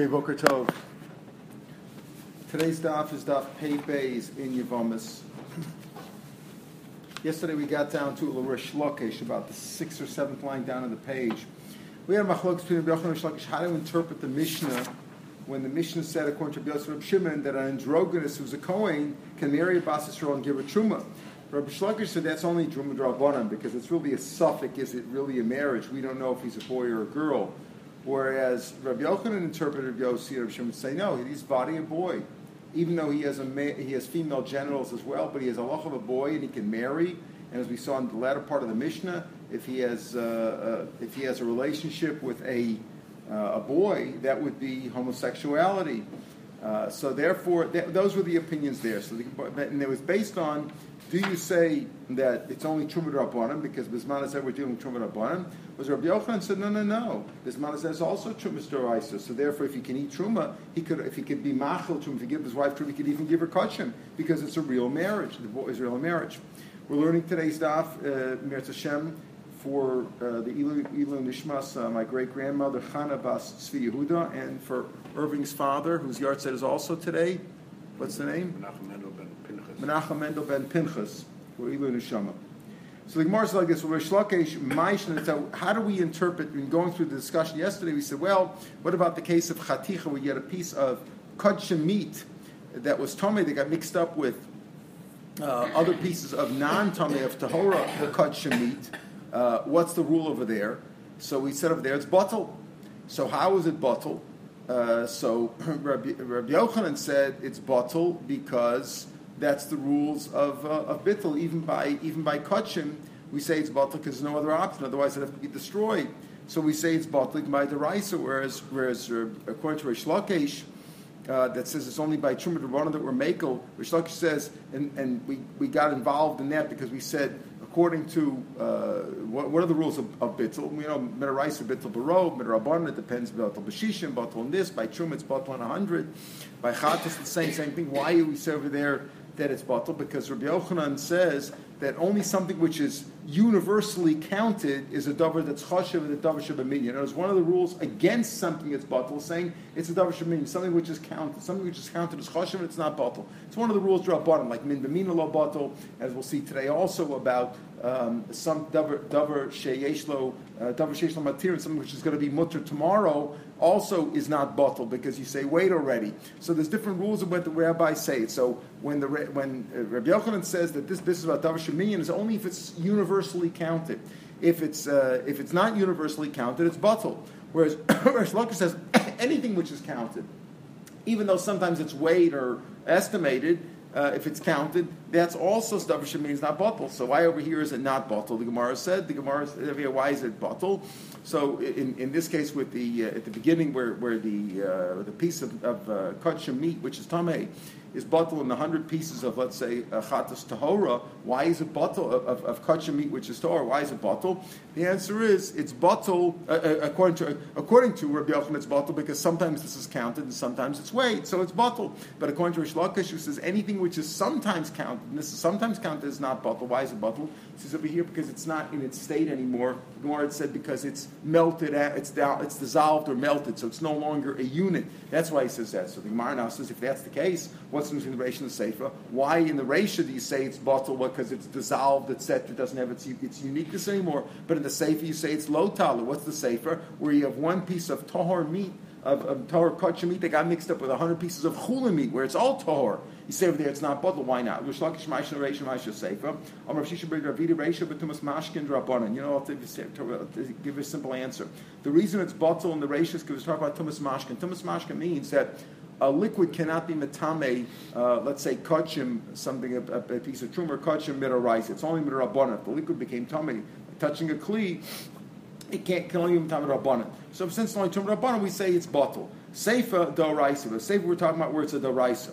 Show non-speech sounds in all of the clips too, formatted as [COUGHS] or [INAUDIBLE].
Okay, Boker Tov. Today's daf is daf Pei Beis in Yavamas. Yesterday we got down to Larish Lakish, about the sixth or seventh line down on the page. We had a machlok between Rabbi Yochanan and Lakish how to interpret the Mishnah when the Mishnah said, according to Rabbi Shimon, that an androgynous who's a Kohen can marry a Bas and give a truma. Rabbi Shlokish said that's only truma drabanan because it's really a suffix. Is it really a marriage? We don't know if he's a boy or a girl. Whereas Rabbi Yochanan interpreted Yossi Rabbi Shimon would say no, he's body a boy, even though he has a ma- he has female genitals as well, but he has a loch of a boy and he can marry. And as we saw in the latter part of the Mishnah, if he has uh, uh, if he has a relationship with a uh, a boy, that would be homosexuality. Uh, so therefore, th- those were the opinions there. So, the, and it was based on: Do you say that it's only truma rabbanim because Bismana said we're dealing with truma rabbanim? Was Rabbi Yochanan said no, no, no. Bismana says also truma doraisa. So therefore, if he can eat truma, he could. If he could be machal truma, if he give his wife truma, he could even give her kachim because it's a real marriage. The boy is a real marriage. We're learning today's daf, uh, Hashem, for uh, the Ilu, Ilu Nishmas, uh, my great grandmother Chana Bas Tzvi Yehuda, and for Irving's father, whose yard set is also today. What's the name? Menachem Mendel. Menachem Mendel ben Pinchas for Ilu Nishama. So the Gemara is like this. How do we interpret? In going through the discussion yesterday, we said, well, what about the case of chaticha, where you had a piece of kudshim meat that was tummy that got mixed up with uh, other pieces of non-tummy of tahora kudshim meat? Uh, what's the rule over there? So we said over there it's bottle. So how is it bottle? Uh, so [LAUGHS] Rabbi, Rabbi Yochanan said it's bottle because that's the rules of, uh, of bittul. Even by even by kachim, we say it's bottle because there's no other option. Otherwise, it'd have to be destroyed. So we say it's bottle by the deraisa. Whereas whereas uh, according to Rish uh, that says it's only by Trumat Rabbanon that we're makel. Rish says, and, and we, we got involved in that because we said according to uh, what, what, are the rules of, of? You know, mitaraisa bittul baro, mitarabban. It depends bittul b'shishim, bittul on this. By truma, it's bittul on hundred. By chatas, the same same thing. Why do we say over there that it's bittul? Because Rabbi Yochanan says that only something which is universally counted is a davar that's chashiv and a davar shabaminion. It was one of the rules against something that's batal, saying it's a davar shabaminion, something which is counted, something which is counted as chashiv and it's not batal. It's one of the rules drop bottom, like min b'mina lo batal, as we'll see today also about um, some davar sheyeshlo uh, davar sheyeshlo matir, something which is going to be mutter tomorrow, also is not bottle because you say wait already. So there's different rules of what the rabbis say. So when the when uh, Rabbi Yochanan says that this business about davar sheminyan is only if it's universally counted. If it's uh, if it's not universally counted, it's bottle. Whereas [COUGHS] Rish says [COUGHS] anything which is counted, even though sometimes it's weighed or estimated, uh, if it's counted, that's also stuff which means not bottle. So why over here is it not bottle? The Gemara said the Gemara said why is it bottle? So in, in this case, with the uh, at the beginning where where the uh, the piece of, of uh, kachim meat, which is tamei, is bottle in the hundred pieces of let's say uh, chatas tahora. Why is it bottle of, of, of meat, which is tahora? Why is it bottle? The answer is it's bottle uh, uh, according to according to Rabbi Yochanan, it's bottle because sometimes this is counted and sometimes it's weighed, so it's bottle. But according to Rish Lakish, who says anything which is sometimes counted, and this is sometimes counted as not bottle. Why is it bottle? He says over here because it's not in its state anymore. Gemara said because it's melted, it's it's dissolved or melted, so it's no longer a unit. That's why he says that. So the Gemara now says if that's the case, what's the and the Sefer? Why in the Reisha do you say it's bottle? Because it's dissolved, etc. It doesn't have its, its uniqueness anymore. But in the Sefer you say it's low. What's the Sefer? Where you have one piece of tahor meat of, of tahor kachim meat that got mixed up with hundred pieces of chulin meat, where it's all tahor. You say over there it's not bottle. Why not? Mashkin You know, I'll give a simple answer. The reason it's bottle in the Reisha is because we talk about tumas mashkin. Tumas mashkin means that a liquid cannot be metame, uh, let's say kachim, something, a, a, piece of truma, kachim rice. It's only midrabanan. If the liquid became tummy, touching a kli, it can't can only be tummy rabbanan. So since it's only tummy rabbanan, we say it's bottle. Seifa doraisa. The seifa we're talking about where it's a doraisa.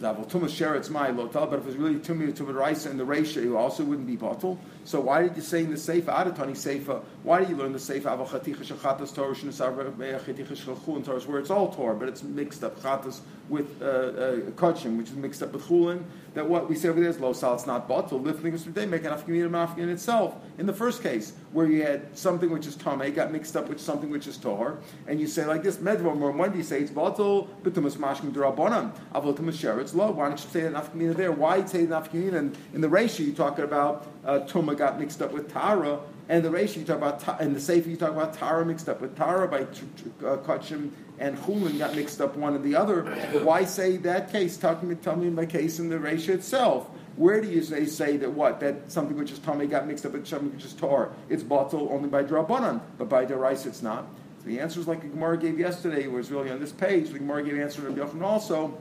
Tumas sheretz my lotal, but if it's really tumi to raisa in the ratio, it also wouldn't be bottle. So why did you say in the seifa adatani seifa? Why did you learn the seifa avo chaticha shachatas torah shnesav chaticha shalchulin torah where it's all torah, but it's mixed up chatas with uh, uh, kachim, which is mixed up with chulin. That what we say over there is lo sal, it's not bottle. Lifting us today make an afkin afkin in itself. in the first case, where you had something which is Tame got mixed up with something which is Tor, and you say like this, Medvar, or when do you say it's Batal, Bitumus Mashkim Durabonam, Avotumus it's Lo, why don't you say that Nafkamina there? Why say Nafkamina? And in the ratio, you're talking about uh, Tuma got mixed up with Tara, and the ratio you talk about, and the Sefer you talk about Tara mixed up with Tara by uh, Kachim and Chulin got mixed up one and the other. But why say that case? Tell me, tell me my case in the ratio itself. Where do you say, say that what that something which is tummy got mixed up with something which is tar? It's bottle only by drabanan, but by rice it's not. So the answer is like the Gemara gave yesterday. Was really on this page. The Gemara gave answer to Rabbi also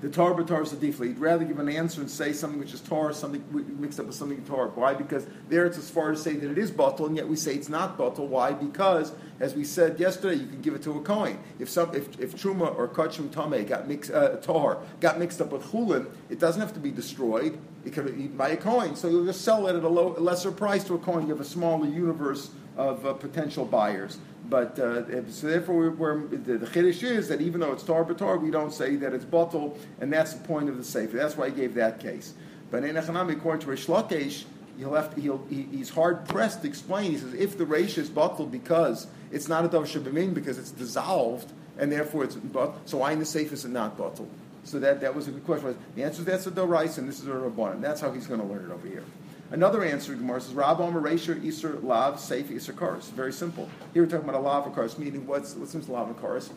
the Torah b'Torah is a defla. You'd rather give an answer and say something which is Torah, something mixed up with something Torah. Why? Because there it's as far as say that it is bottle, and yet we say it's not bottle. Why? Because as we said yesterday, you can give it to a coin. If some, if, if truma or kachum tame got mixed, uh, tar got mixed up with chulin, it doesn't have to be destroyed. It can be eaten by a coin. So you'll just sell it at a low, lesser price to a coin. You have a smaller universe of uh, potential buyers. But uh, so therefore, we're, we're, the, the chiddush is that even though it's tar b'tar, we don't say that it's bottle, and that's the point of the sefer. That's why he gave that case. But in Echanami, according to Rish he'll have to, he'll, he, he's hard pressed to explain. He says if the reish is bottle because it's not a davar shabamin because it's dissolved and therefore it's bottled, so why in the safe is it not bottle? So that, that was a good question. The answer is that's a dorais and this is a rabbanon. That's how he's going to learn it over here. Another answer to Gemara says, Rab Omer Reisha Isser Lav Seif Isser Karis. Very simple. Here we're talking about a Lav Karis, meaning what's what's means Lav Karis?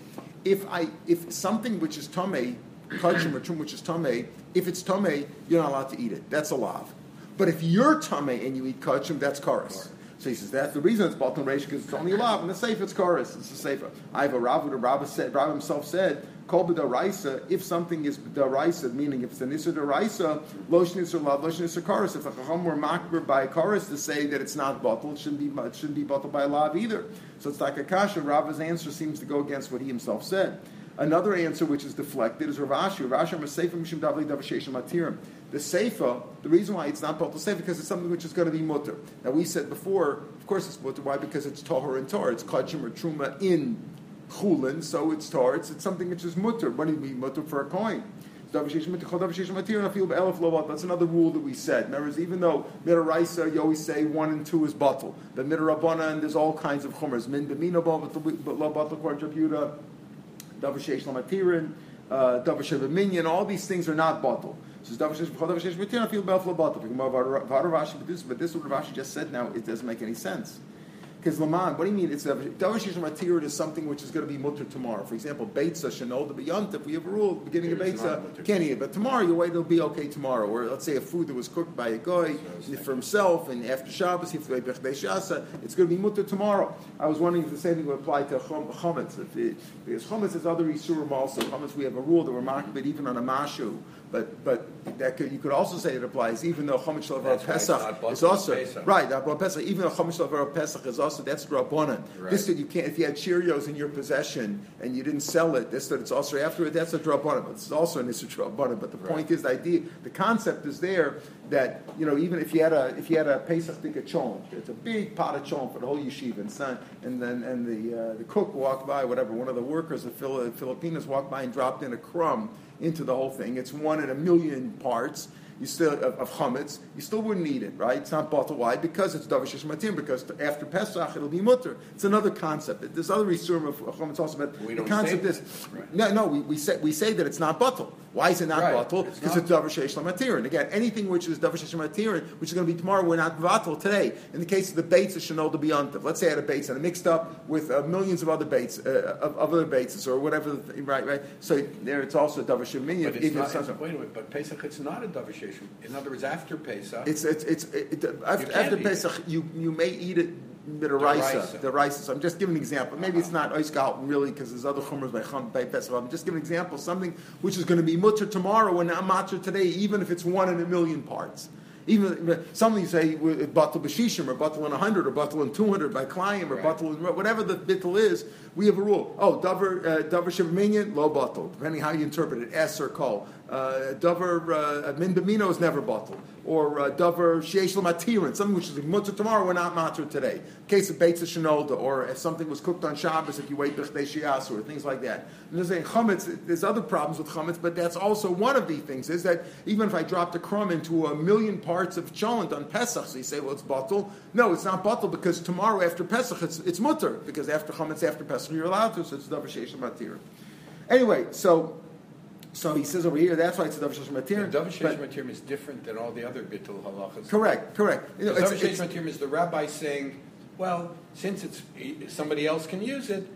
If I if something which is Tomei, Kachim or Tum which is Tomei, if it's Tomei, you're not allowed to eat it. That's a Lav. But if you're Tomei and you eat Kachim, that's Karis. So he says that's the reason it's Baltan Reish because it's only a lav. And the safe it's chorus. It's a safer. I have a Rav. The Rav said. Rav himself said Kol b'daraisa, if something is b'daraisa, meaning if it's an isser daraisa, losh nisr lav, losh nisr karis. If a chacham were makbir by a karis to say that it's not bottled, shouldn't be it shouldn't be bottled by a lav either. So it's like a kasha. Rava's answer seems to go against what he himself said. Another answer which is deflected is Rav Ashi. Ravashi Maseifa Mishim Davli Davasheshim Matirim. The Seifa, the reason why it's not Batal Seifa because it's something which is going to be mutter. Now we said before, of course it's mutter. Why? Because it's Tahor and Tar. It's Kachim or Truma in chulin, so it's tar. It's, it's something which is mutter. What do you mean mutter for a coin? That's another rule that we said. Remember, even though midaraisa, you always say one and two is bottle. But midarabana, and there's all kinds of chumras. Min b'mino bottle Yehuda, davashesh lamatirin, uh, davashev minyan. All these things are not bottle. So davashesh davashesh matirin feel belflo bottle. But this, but this what Rashi just said now, it doesn't make any sense. Because Laman, what do you mean? It's Davar Shishim Matir is something which is going to be mutter tomorrow. For example, Beitza Shanol the Beyond. If we have a rule beginning of Beitza, can't eat it. But tomorrow, your way it'll be okay tomorrow. Or let's say a food that was cooked by a guy for himself, and after Shabbos, he has to Shasa, it's going to be mutter tomorrow. I was wondering if the same thing would apply to chametz. Because chametz has other isurim also. Chametz, we have a rule that we're marking it even on a mashu. But but that could, you could also say it applies even though Chometz Shalavar Pesach is also Pesach. right. Pesach, even though Chometz Shalavar Pesach is also that's Rabbanan. Right. This that you can't if you had Cheerios in your possession and you didn't sell it. This that it's also after it. That's a Rabbanan. But it's also an Issa Rabbanan. But the right. point is the idea, the concept is there that you know even if you had a if you had a Pesach cholent, it's a big pot of cholent for the whole yeshiva and son, and then and the uh, the cook walked by whatever one of the workers of Filipinos walked by and dropped in a crumb into the whole thing. It's one in a million parts you still of, of chametz, you still wouldn't eat it, right? It's not bottle. Why? Because it's davar matim. Because after Pesach it'll be mutter. It's another concept. There's other resume of chametz also, but we the concept is right. no, no. We, we say we say that it's not bottle. Why is it not right. bottle? Because it's davar And again, anything which is davar sheish which is going to be tomorrow, we're not bottle today. In the case of the baits, it's shenol to be Let's say I had a baits and I mixed up with uh, millions of other baits, uh, of, of, other baits or whatever. Right, right. So there, it's also davar sheish But it's not, it's, wait a minute. But Pesach, it's not a davar in other words, after Pesach, it's it's it's it, after, after Pesach, it. you you may eat it midaraisa, the rice. So I'm just giving an example. Maybe it's not oiskal really because there's other chumras by chum by Pesach. I'm just giving an example. Something which is going to be mutter tomorrow and not mutter today, even if it's one in a million parts. Even some of you say batal b'shishim or batal in hundred or batal in two hundred by klayim or right. in whatever the bittul is. We have a rule. Oh, davar uh, davar low batal, depending how you interpret it. S or kol. Uh, davar uh, min b'mino is never bottle, or uh, davar sheish matirin, something which is mutter tomorrow, we're not matter today. Case of beitza shenolda, or if something was cooked on Shabbos, if you wait b'chdei shias, or things like that. And there's saying. There's other problems with chametz, but that's also one of the things is that even if I dropped a crumb into a million parts of cholent on Pesach, so you say, well, it's bottle. No, it's not bottle because tomorrow after Pesach, it's, it's mutter because after chametz after Pesach you're allowed to, so it's davar sheish matir. Anyway, so so he says over here, that's why it's a Davar Sheish Matir. The Davar Sheish Matir is different than all the other Bittul halachas. Correct, correct. You know, Davar Sheish Matir is the rabbi saying, well, since it's somebody else can use it,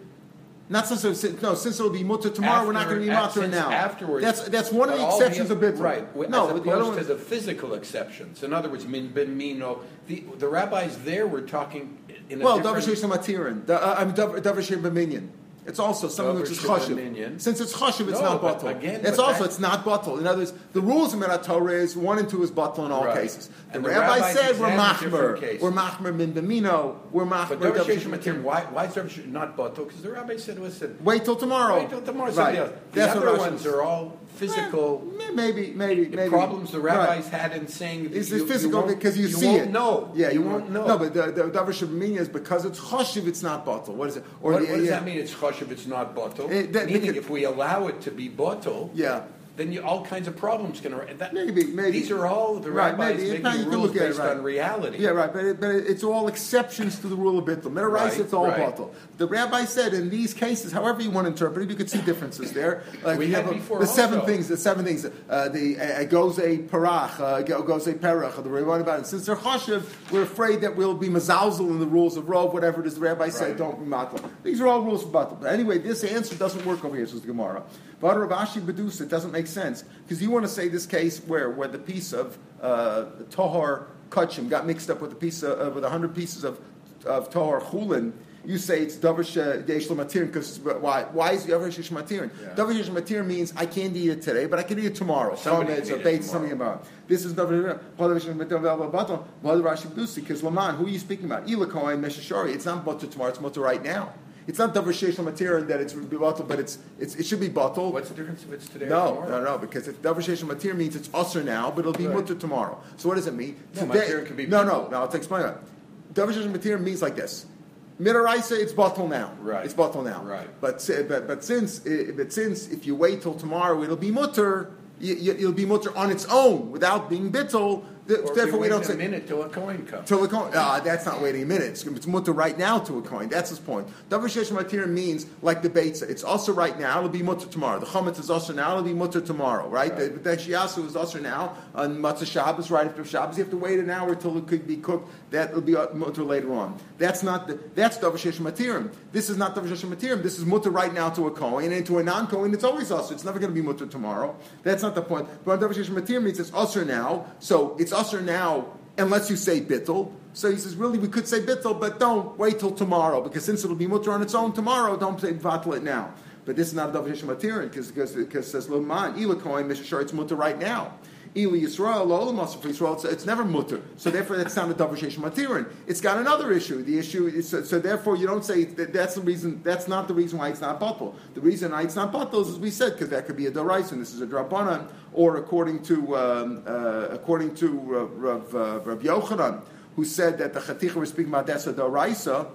not since no, since it'll be mutter tomorrow, after, we're not going to be mutter now. Afterwards, that's that's one of the exceptions of bittul. Right. No, as opposed to the physical exceptions. In other words, min ben mino. The the rabbis there were talking in a well, different. Davar Sheish Matirin. Uh, I'm Davar Sheish B'minyan. It's also something which is chashiv. Since it's chashiv, it's no, not batal. Again, it's also it's not batal. In other words, the rules of Minat Torah is one and two is batal in all right. cases. The, and rabbi the said we're machmer, we're machmer min b'mino, we're machmer. But why why is not batal? Because the rabbi said, listen, wait till tomorrow. Wait till tomorrow. Right. The That's other ones are all physical. Eh, maybe, maybe, the maybe. problems the rabbis right. had in saying it's you, physical you because you, you see won't it. No, yeah, you, you won't know. No, but the, the davar shabminya is because it's chashiv, it's not bottle. What is it? Or what, the, what does yeah. that mean? It's chashiv, it's not bottle. It, that, Meaning, because, if we allow it to be bottle, yeah. Then you, all kinds of problems can arise. That, maybe, maybe these are all the right, rabbis maybe. making you rules based it, right. on reality. Yeah, right. But, it, but it's all exceptions to the rule of bittul. Midarais, right, it's all right. bottle. The rabbi said in these cases, however you want to interpret it, you could see differences there. Like we have a, the seven things. The seven things. Uh, the uh, goes a parach, uh, goes a perach. The rabbi about it. Since they're chashiv, we're afraid that we'll be mazalzel in the rules of rov, whatever it is. The rabbi said, don't be. These are all rules for battle. But anyway, this answer doesn't work over here. Says the Gemara. But Rav Ashi Bedus, it doesn't make sense because you want to say this case where where the piece of uh, tohar kachim got mixed up with a piece of, uh, with a hundred pieces of of tohar chulin. You say it's davar yesh matirin because why? Why is davar yesh matirin? Yeah. Matirin means I can't eat it today, but I can eat it tomorrow. Somebody It's a bait, something about. This is davar yesh matirin. Because Laman, who are you speaking about? Ilakoy and Meshashari. It's not butter tomorrow. It's mutter right now. It's not davar sheish matirin that it's bottle, but it's, it's it should be bottle. What's the difference if it's today or No, tomorrow? no, no, because if davar sheish matir means it's usher now, but it'll be Right. mutter tomorrow. So what does it mean? No, matir can be no, no, no. I'll explain that. Davar sheish matir means like this. Midaraisa, it's bottle now. Right. It's bottle now. Right. But but but since but since if you wait till tomorrow, it'll be mutter. It'll be mutter on its own without being bittel. Th- Or if Therefore, we wait don't a say. minute till a coin comes. Till the coin, ah, that's not waiting a minute. It's, it's mutter right now to a coin. That's his point. Davar shesh matir means like the beitza. It's also right now. It'll be mutter tomorrow. The chametz is also now. It'll be mutter tomorrow. Right. The, the shiasu is also now on matzah Shabbos. Right after Shabbos, you have to wait an hour till it could be cooked. That will be uh, mutter later on. That's not the. That's davar shesh matirim. This is not davar shesh matirim. This is mutter right now to a coin and to a non-coin. It's always also. It's never going to be mutter tomorrow. That's not the point. But davar shesh matirim means it's also now. So it's usher now unless you say bittel. So he says, really, we could say bittel, but don't wait till tomorrow, because since it'll be mutter on its own tomorrow, don't say vatel it now. But this is not a matirin, because because says lo man ilakoin mishashar it's mutter right now. Eli Yisrael, lo olam for Yisrael, it's, never mutter. So therefore, that's not a davar shesh matirin. It's got another issue. The issue is so, so therefore you don't say that that's the reason. That's not the reason why it's not batal. The reason why it's not batal is as we said because that could be a darais and this is a drabanan, or according to um, uh, according to uh, Rav, uh, Rav Yochanan, who said that the chaticha we're speaking about that's a daraisa.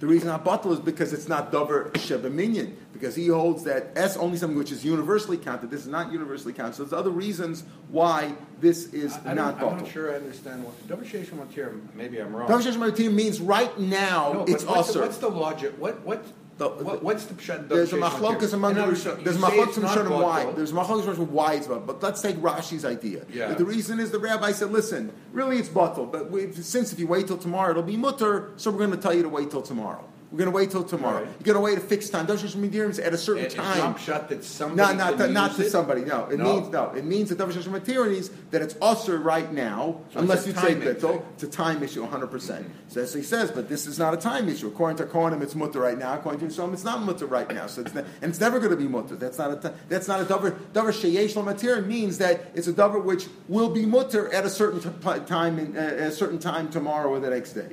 The reason not batal is because it's not davar shebaminyan, because he holds that S only something which is universally counted. This is not universally counted. So there's other reasons why this is I, I not I'm not sure I understand what Davar Sheish Matir. Maybe I'm wrong. Davar shesh matirim means right now no, it's but what's the, usher. what's the logic? What what? The- what what's the pshat? There's a machlokas among the words, There's machlokas not Rishonim why. There's machlokas from why it's about. But let's take Rashi's idea. Yeah. The reason is the rabbi said, listen, really it's batal, but since if you wait till tomorrow, it'll be mutter. So we're going to tell you to wait till tomorrow. We're going to wait till tomorrow. Right. You're going to wait a fixed time. Davar shesh matirim at a certain It- time. not pshat that No, somebody not can to, not to somebody. No, it No? means no. It means that shesh is that it's usher right now, So unless you say bittul. It's a time issue, 100. percent So as he says, but this is not a time issue. According to Kohanim, it's mutter right now. According to Yisrael, it's not mutter right now. So it's ne- and it's never going to be mutter. That's not a t- that's not a davar. Davar sheyesh means that it's a davar which will be mutter at a certain t- time in, uh, at a certain time tomorrow or the next day.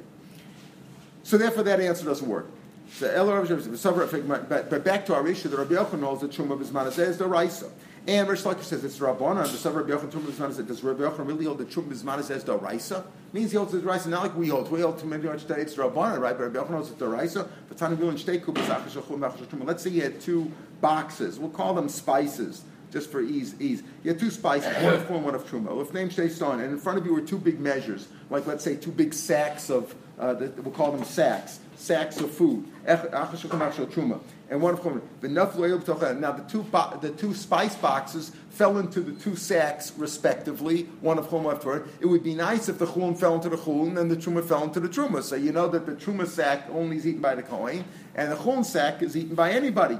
So therefore, that answer doesn't work. So but, but back to our issue, the Rabbi Yochanan knows that Truma Bismanazeh is the Raisa. And Rish Lakish says it's Rabbanan. The Savar Rabbi Yochanan Truma Bismanazeh. Does Rabbi Yochanan really hold that Truma Bismanazeh is the Raisa? Means he holds the Raisa not like we hold. We hold to today it's Rabbanan, right? But Rabbi Yochanan holds it's the Raisa. But Tanu Bilan Shtei Kubas. Let's say you had two boxes. We'll call them spices just for ease. Ease. You had two spices, one of corn, one of truma. If name on, and in front of you were two big measures, like let's say two big sacks of, uh, the, we'll call them sacks sacks of food. And one of them, now the two the two spice boxes fell into the two sacks respectively. One of whom after it would be nice if the chulun fell into the chulun and the truma fell into the truma. So you know that the truma sack only is eaten by the kohen, and the chulun sack is eaten by anybody,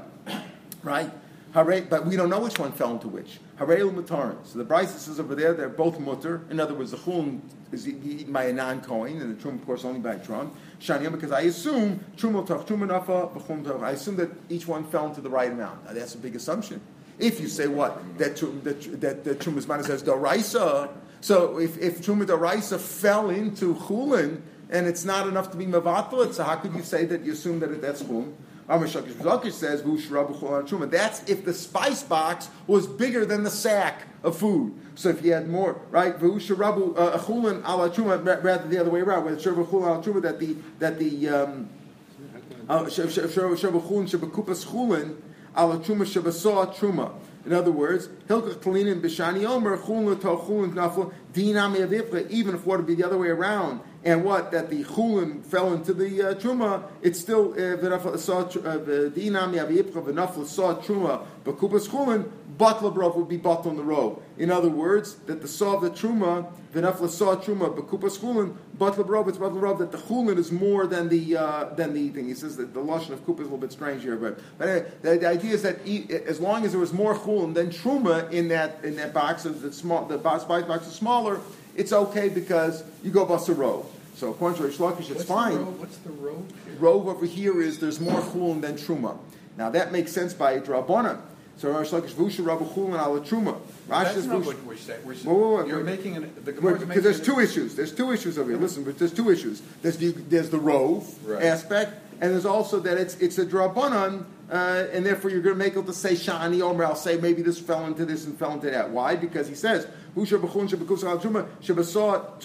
right? But we don't know which one fell into which. Harei mutarin. So the Brisa says over there they're both mutter. In other words, the chulun is eaten by a non-kohen, and the trum, of course, only by a trum. Shani, because I assume trum tach trum nafa I assume that each one fell into the right amount. Now that's a big assumption. If you say what that trum, that that, that trum is says daraisa, so if if trum daraisa fell into chulin and it's not enough to be mavatal, so how could you say that you assume that it, that's chulin? Amar says, That's if the spice box was bigger than the sack of food. So if you had more, right? V'usharabu uh, achulin ala truma, rather the other way around, where shavachulin ala truma, that the that the um, uh, shavachulin shabakupas chulin ala truma shabasaw truma. In other words, hilkach talinin b'shani omer chulin chulin nafel dinam even if it were to be the other way around and what that the chulin fell into the uh, truma, it's still uh, uh, yaviyipcha saw truma, but kupas chulin batla would be bat on the row. In other words, that the saw of the truma v'nafla saw truma, but kupas chulin batla brov it's batla brov that the chulin is more than the uh, than the thing. He says that the lashon of kupa is a little bit strange here, but but anyway, the, the, idea is that as long as there was more chulin than truma in that in that box, the small the box box is smaller it's okay because you go bust a rove. So according to Rish Lakish, it's What's fine. The What's the rove? Rove over here is there's more chulin than truma. Now that makes sense by drabana. So Rish Lakish vusha rabu chulin ala truma. Rashi That's not what we're saying. We're whoa, whoa, you're making an, the because there's two issues. There's two issues over here. Listen, but there's two issues. There's the there's the rove aspect, and there's also that it's it's a drabanan uh, and therefore you're going to make it to say Shani Omer. I'll say maybe this fell into this and fell into that. Why? Because he says Busha b'chulin shebekus al truma shebesaw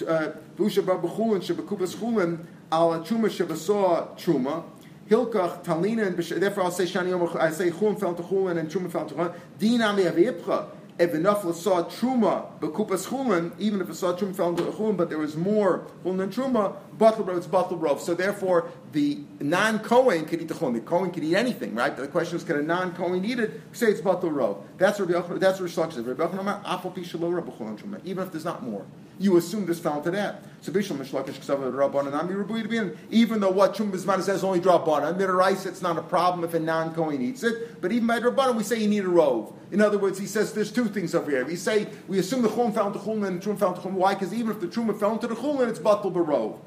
Busha b'chulin shebekupas chulin al truma shebesaw truma. Hilkach talina and therefore I'll say Shani Omer. I say chulin fell into chulin and truma fell into chulin. Dina me'avipcha if enough saw truma bekupas chulin, even if it saw truma fell into the chulin, but there was more chulin than truma, butler it's butler So therefore, the non kohen could eat the chulin. The kohen could eat anything, right? The question is, can a non kohen eat it? Say it's butler rov. That's Rabbi Yochanan. That's Rish says. Rabbi Yochanan, apal pi rabbi truma. Even if there's not more, you assume this fell into that. So rabbanan Even though what truma bisman says only drop banan, midaraisa, it's not a problem if a non kohen eats it. But even by rabbanan, we say you need a rove. In other words, he says there's two things over here. We say we assume the chulin fell into chulin and the truma fell into chulin. Why? Because even if the truma fell into the chulin, it's batal barov.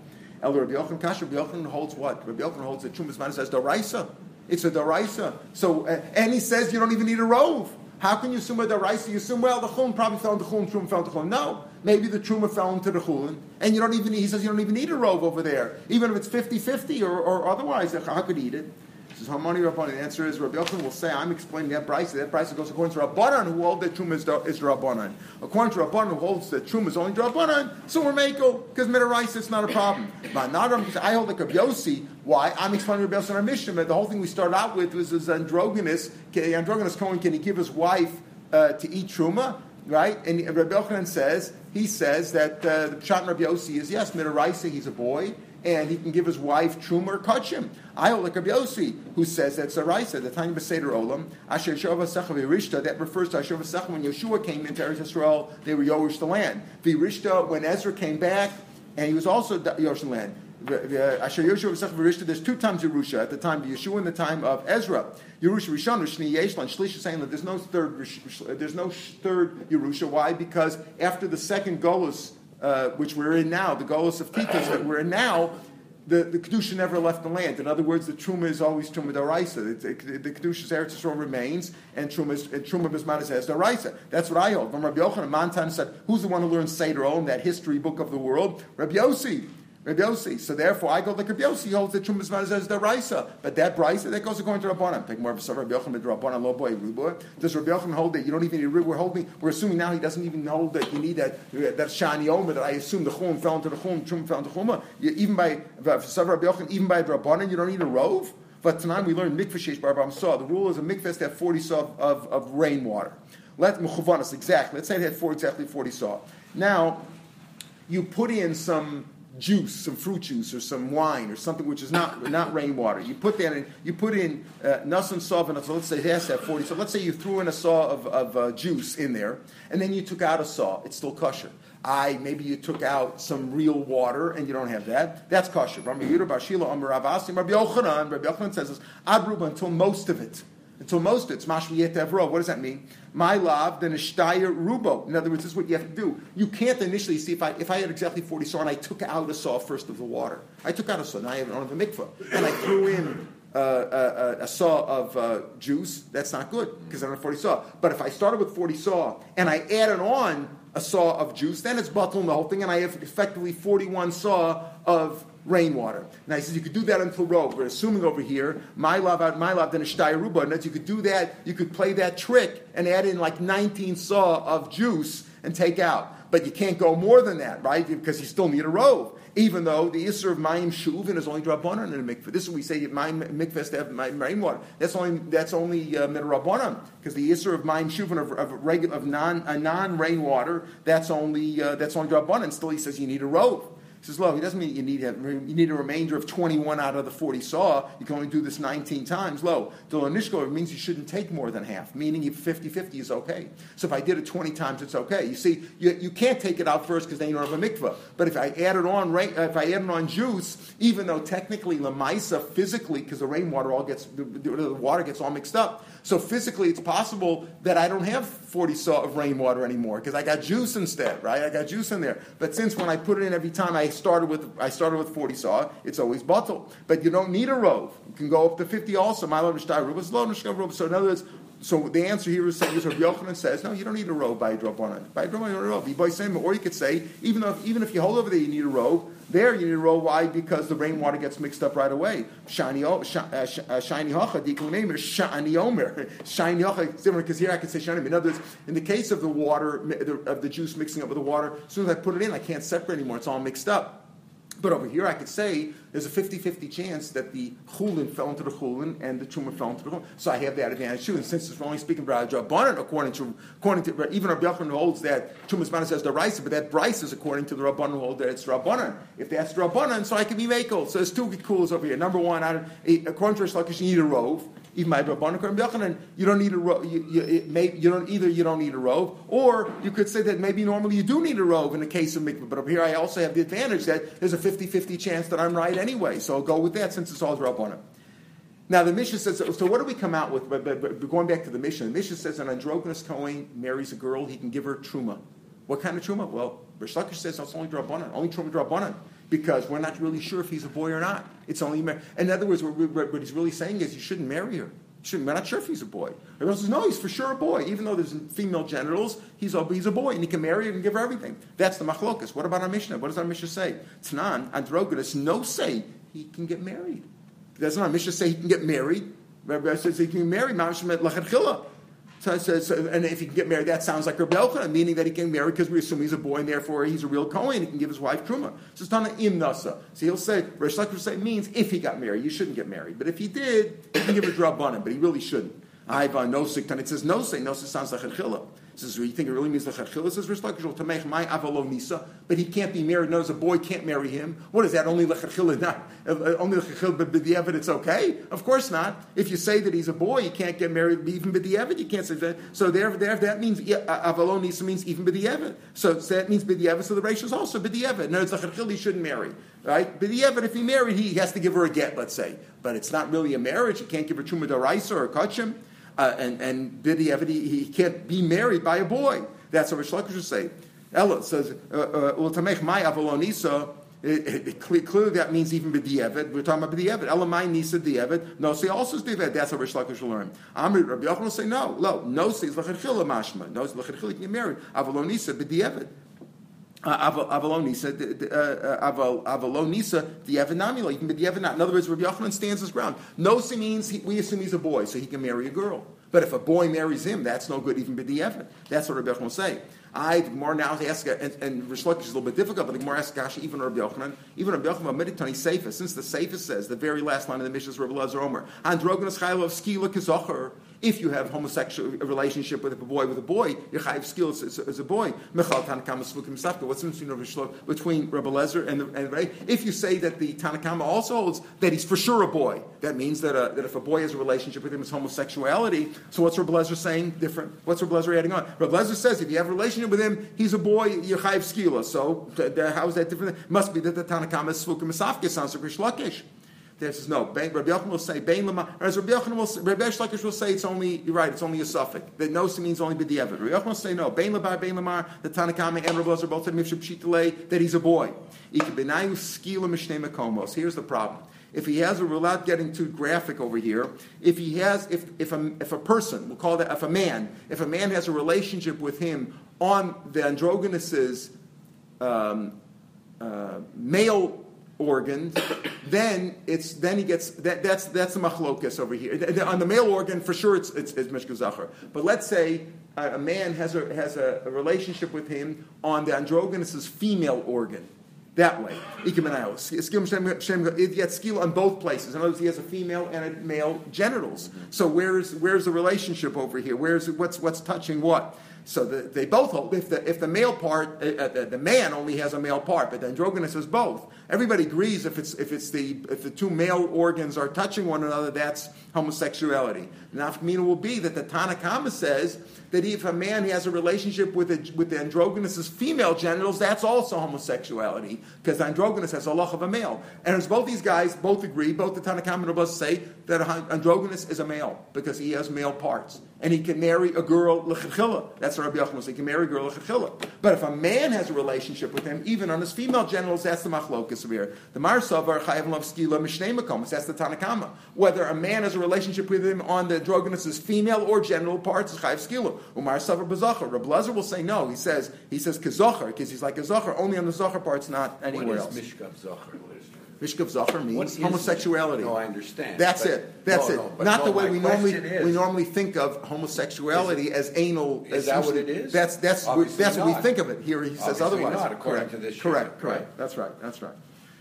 Elder Rabbi Yochanan Kasha, Rabbi Yochanan holds what? Rabbi Yochanan holds that Chumas Man says Daraisa. It's a Daraisa. So, uh, and he says you don't even need a rove. How can you assume a Daraisa? You assume, well, the Chulun probably fell into Chulun, Truma fell into Chulun. No. Maybe the Truma fell into the Chulun, and you don't even, he says you don't even need a rove over there. Even if it's 50-50 or, or otherwise, how could eat it? He says Harmoni Rabbanan. The answer is Rabbi will say, I'm explaining that price. That price goes according to Rabbanan, who hold that Truma is, is Rabbanan. According to Rabbanan, who holds that Truma is only Rabbanan, so we're Mako, because Midaraisa, it's not a problem. But not because I hold like Rabbi. Why? I'm explaining Rabbi Yossi in our Mishnah. The whole thing we started out with was this androgynous, androgynous Cohen, can he give his wife uh, to eat Truma? Right? And Rabbi Yochanan says, he says that uh, the Pshat Rabbi Yossi is, yes, Midaraisa, he's a boy, and he can give his wife truma or kachim. Like Rabbi Yossi, who says that's a raisa, the time of Seder Olam, Asher Shova Secha that refers to Asher Secha when Yeshua came into Eretz Yisrael, they were Yorush the land. Virishta, when Ezra came back, and he was also Yorush the land. There's two times Yerusha, at the time of Yeshua and the time of Ezra. Yerusha Rishon, Rishni Yeshlan, Shlish saying that there's no third, there's no third Yerusha. Why? Because after the second Golus, uh, which we're in now, the Golos of Titus that we're in now, the, the Kedusha never left the land. In other words, the Truma is always Truma Daraisa. The, the, the Kedusha's Eretz Yisrael remains, and Truma, is, and Truma is Daraisa. That's what I hold. When Rabbi Yochanan Mantan said, who's the one who learned Seder Olam, that history book of the world? Rabbi Yossi. Rabbi Yossi. So therefore, I go like Rabbi Yossi holds that Trumas Manas as the Raisa. But that Raisa, that goes according to Rabbanan. Take more of a Rabbi Yochanan, Rabbanan, lo boy, Does Rabbi Yochanan hold that you don't even, need we're holding, we're assuming now he doesn't even hold that you need that, that Shani Omer, that I assume the Chum fell into the Chum, Trum fell into Chuma. Even by, Rabbi Yochanan, even by Rabbanan, you don't need a rove? But tonight we learned mikvah sheish bar saw. The rule is a mikvah has to have 40 saw of, of, of rainwater. Let mechuvanas, exactly. Let's say it had four, exactly 40 saw. Now, you put in some juice, some fruit juice, or some wine, or something which is not not rainwater. You put that in. You put in uh, nasan saw, so let's say it have forty. So let's say you threw in a saw of, of uh, juice in there, and then you took out a saw. It's still kosher. I maybe you took out some real water and you don't have that. That's kosher. Rabbi Yehuda Bashila Amar Rabbi Yochanan. Rabbi Yochanan says this. Adruba until most of it. Until most of it's mashmiyet evro. What does that mean? My love, then a shtayr rubo. In other words, this is what you have to do. You can't initially see if I if I had exactly forty saw and I took out a saw first of the water. I took out a saw. Now I have, don't a mikvah, and I threw in uh, a, uh, a, saw of uh, juice. That's not good because I don't have forty saw. But if I started with forty saw and I added on a saw of juice, then it's bottled the whole thing, and I have effectively forty-one saw of rainwater. Now he says you could do that until robe. We're assuming over here, my love out my love then a shtayruba. And you could do that, you could play that trick and add in like 19 saw of juice and take out. But you can't go more than that, right? Because you still need a robe. Even though the Isser of Mayim Shuvin is only Drabonon in a mikveh. This is what we say Mayim mikveh to have my rainwater. That's only that's only uh, because the Isser of Mayim Shuvin of, of, regular, of non uh, non rainwater that's only uh, that's only Drabonon. Still, he says you need a robe. He says, "Look, it doesn't mean you need a, you need a remainder of 21 out of the 40 saw. You can only do this 19 times. Low. Dolonishko means you shouldn't take more than half, meaning 50-50 is okay. So if I did it 20 times, it's okay. You see, you, you can't take it out first because then you don't have a mikvah. But if I added on if I added on juice, even though technically lamaisa physically, because the rainwater all gets the, the water gets all mixed up, so physically, it's possible that I don't have 40 saw of rainwater anymore because I got juice instead, right? I got juice in there. But since when I put it in every time I started with I started with 40 saw, it's always bottled. But you don't need a rove. You can go up to 50 also. So in other words, so the answer here is saying is Rabbi Yochanan says, no, you don't need a robe by drabanan. By drabanan, you don't need a robe. Or you could say, even if even if you hold over there, you need a robe. There, you need to roll Why? Because the rainwater gets mixed up right away. Shiny uh, uh, shiny hocha diklamemer shiny omer [LAUGHS] shiny hocha. Similar because here I can say shiny. In other words, in the case of the water of the juice mixing up with the water, as soon as I put it in, I can't separate anymore. It's all mixed up. But over here, I could say there's a 50-50 chance that the chulin fell into the chulin and the tumor fell into the chulin. So I have that advantage too. And since we're only speaking about Rabbanan, according to according to even Rabbi Yochanan holds that tumas mana says the rice, but that rice is according to the Rabbanan hold that it's Rabbanan. If that's Rabbanan, so I can be makel. So there's two cools over here. Number one, I, eh, according to Rish Lakish, you need a rove even by Rabbanan Yochanan, you don't need a robe. You, you, you, don't either. You don't need a robe, or you could say that maybe normally you do need a robe in the case of mikvah. But up here, I also have the advantage that there's a 50-50 chance that I'm right anyway. So I'll go with that since it's all Rabbanan. Now the Mishnah says. So what do we come out with? But, but, but going back to the Mishnah, the Mishnah says an androgynous Kohen marries a girl, he can give her truma. What kind of truma? Well, Rish says it's only drabanan, only truma drabanan because we're not really sure if he's a boy or not. It's only mar- in other words, what, what he's really saying is you shouldn't marry her. Shouldn't, we're not sure if he's a boy. Everyone says, no, he's for sure a boy. Even though there's female genitals, he's a, he's a boy, and he can marry her and give her everything. That's the machlokas. What about our Mishnah? What does our Mishnah say? Tanan, androgynous, no say he can get married. Doesn't our Mishnah say he can get married? Rabbi says he can marry. So, so, so, and if he can get married, that sounds like Rabbi Yochanan, meaning that he can marry because we assume he's a boy and therefore he's a real Kohen. He can give his wife truma. So it's not an im nasa. So he'll say, Rish say means if he got married, you shouldn't get married. But if he did, he can give a him, but he really shouldn't. Aiva nosik. And it says no nosik. Nosik sounds like a Says, you think it really means the chachila? Says make my avalo nisa, but he can't be married. Knows a boy can't marry him. What is that? Only lechachila, not uh, uh, only lechachila, but b'di'evid it's okay. Of course not. If you say that he's a boy, he can't get married. Even b'di'evid, you can't say that. So there, there, that means avalo nisa means even b'di'evid. So, so that means b'di'evid. So the ratio is also b'di'evid. No, it's lechachila. He shouldn't marry, right? B'di'evid. If he married, he has to give her a get. Let's say, but it's not really a marriage. He can't give her truma daraisa or a kachim. Uh, and and Bidi he can't be married by a boy. That's what Rish Lakish would say. Ella says, "Ultamech uh, uh, my avalonisa." Clearly, that means even b'di'evet. We're talking about b'di'evet. Elamai nisa di'evet. No, say also is. That's what Rish Lakish will learn. Amri Rabbi Yochanan will say no. No, no says lechadchila mashma. No, lechadchila can get married. Avalonisa b'di'evet. Uh, Avalonisa, Avalonisa, the Evanamila, you can be the Evanat. In other words, Rabbi Yochanan stands his ground. Nosi means he, we assume he's a boy, so he can marry a girl. But if a boy marries him, that's no good, even B'di Evan. That's what Rabbi Yochanan will say. I, the Gemara now asks, and, and Rish is a little bit difficult, but the Gemara asks, gosh, even Rabbi Yochanan, even Rabbi Yochanan Meditani Seifah, since the Seifah says, the very last line of the Mishnah is Rabbi Lazar Omer, Androgynous Chayla of Skila Kazocher, if you have homosexual relationship with a boy with a boy, your chayiv skill as, is, a boy. Tanakama Svukim Safka. What's the difference between Rabbi Lezer and, the, and? If you say that the Tanakama also holds that he's for sure a boy, that means that, uh, that if a boy has a relationship with him, it's homosexuality. So what's Rabbi Lezer saying different? What's Rabbi Lezer adding on? Rabbi Lezer says if you have a relationship with him, he's a boy, you're chayiv skila. So th- th- how is that different? Must be that the Tanakama is Svukim Safka sounds like Rish. There says no. Rabbi Yochanan will say Bein Lama. As Rabbi Yochanan will, Rabbi Shlakish will say it's only. You're right. It's only a suffix. That no means only b'diavad. Rabbi Yochanan will say no. Bein Labar, Bein Lamar. The Tanakama and Rabbi Lazar both said Mifshab Shitale that he's a boy. Here's the problem. If he has a, without getting too graphic over here, if he has, if, if, a, if a person, we'll call that, if a man, if a man has a relationship with him on the androgynous um, uh, male organ, then it's then he gets that, that's that's the machlokas over here. On the male organ, for sure, it's it's, it's mishka But let's say a, a man has a has a, a, relationship with him on the androgynous female organ. That way, it gets skill on both places. In other words, he has a female and a male genitals. So where's where's the relationship over here? Where's what's what's touching what? So the, they both hold. If the, if the male part, uh, uh the man only has a male part, but the androgynous has both. Everybody agrees if it's if it's the if the two male organs are touching one another, that's homosexuality. Nafkamina will be that the Tanakhama says that if a man has a relationship with a, with androgynous female genitals, that's also homosexuality because androgynous has a loch of a male. And as both these guys both agree, both the Tanakhama and Rabbi say that androgynous is a male because he has male parts and he can marry a girl lechachila. That's what Rabbi Yochanan He can marry a girl lechachila. But if a man has a relationship with him, even on his female genitals, that's the machlokas here. The Marsavar chayav love skila mishnei. That's the Tanakhama. Whether a man has a relationship with him on the androgynous female or genital parts is chayav skila. Umar bazachar. Rabbi Lezer will say no. He says he says kazachar because he's like a zachar only on the zachar parts, not anywhere else. Mishkav zachar? Mishkav Zachar means homosexuality. No, I understand. That's but, it. That's no, it. No, Not no, the way we normally is, we normally think of homosexuality it, as anal. Is as that what it is? That's that's Obviously that's not. what we think of it. Here he says Obviously otherwise. Not, according correct. to this. Correct. Correct. Right. That's right. That's right.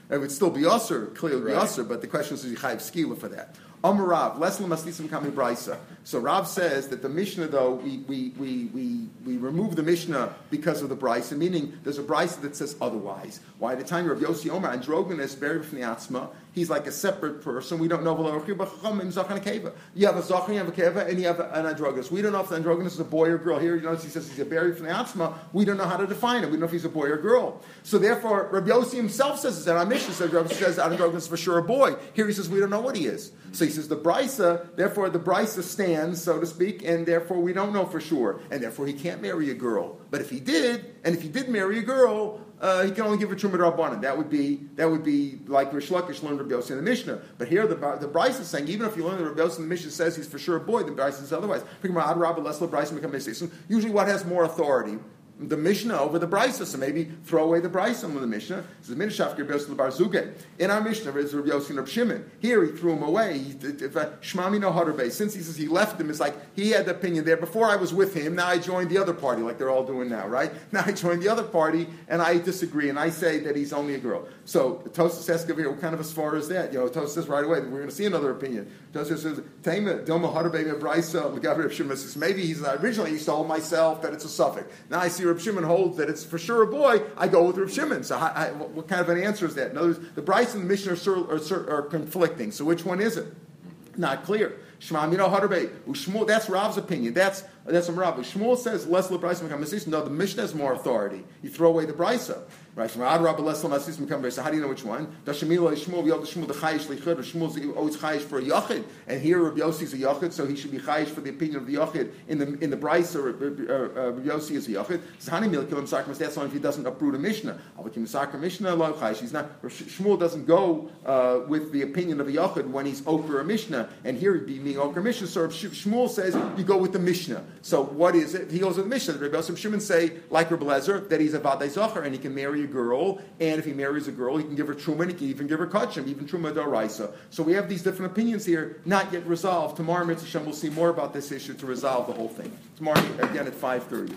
It would still be usher, clearly right. usher, but the question is, is Chayiv Skila for that? Amar Rav, less Maslisim Kami Brisa. So Rav says that the Mishnah, though, we, we, we, we, we remove the Mishnah because of the Brisa, meaning there's a Brisa that says otherwise. Why? At the time of Yossi Omer, androgynous, buried from the Atzma, he's like a separate person. We don't know. You have a Zachar, you have a Keva, and you have an androgynous. We don't know if the androgynous is a boy or girl. Here, you notice he says he's a buried from the Atzma. We don't know how to define it. We don't know if he's a boy or girl. So therefore, Rabbi Yossi himself says and our Rabbi says androgynous is for sure a boy. Here he says we don't know what he is. So he says the brisa, therefore the brisa stands, so to speak, and therefore we don't know for sure, and therefore he can't marry a girl. But if he did, and if he did marry a girl, uh, he can only give a truma rabbanan. That would be that would be like Rish Lakish learned Rabbi Yossi in the Mishnah. But here the the Brisa is saying even if you learn the Rabbi Yossi in the Mishnah says he's for sure a boy, the Brisa is otherwise. Usually, what has more authority? The Mishnah over the Brisa, so maybe throw away the Brisa of the Mishnah. This is Minashaf. In our Mishnah, it's Rabbi Yossi and Shimon. Here he threw him away. If uh, Shmami no since he says he left him, it's like he had the opinion there. Before I was with him, now I joined the other party, like they're all doing now, right? [LAUGHS] Now I joined the other party, and I disagree, and I say that he's only a girl. So Tosis asks here, what kind of as far as that? You know, Tosis says right away, we're going to see another opinion. Tosis says, Tema Doma Hadarbe Brisa, maybe he's not, originally he told myself that it's a suffix. Now I see Reb Shimon holds that it's for sure a boy, I go with Rav Shimon. So, I, I, what kind of an answer is that? In other words, the Brisa and the Mishnah are, are, are conflicting. So, which one is it? Not clear. Shema Mino Harbe. That's Rav's opinion. That's that's from Rabbi. Shmuel says less lebreisa No, the Mishnah has more authority. You throw away the brisa. Right? So how do you know which one? Does Shmuel to Shmuel the chayish lichud, or Shmuel always chayish for a yachid? And here Rabbi Yossi is a yachid, so he should be chayish for the opinion of the yachid in the in the or Rabbi Yossi is a yachid. Zahani milkilim sakras. That's only if he doesn't uproot a mishnah. Avakim sakra mishnah lo chayish. He's not. Shmuel doesn't go uh, with the opinion of a yachid when he's okra a mishnah, and here he'd be being okra mishnah. So Shmuel says you go with the mishnah. So what is it? He goes with the mishnah. The Yossi Shimon say like Rabbi Lezer that he's a vadei zachar and he can marry a girl, and if he marries a girl, he can give her truma, and he can even give her kachim, even truma doraisa. So we have these different opinions here, not yet resolved. Tomorrow, Mitzvah we'll see more about this issue to resolve the whole thing. Tomorrow, again at five thirty.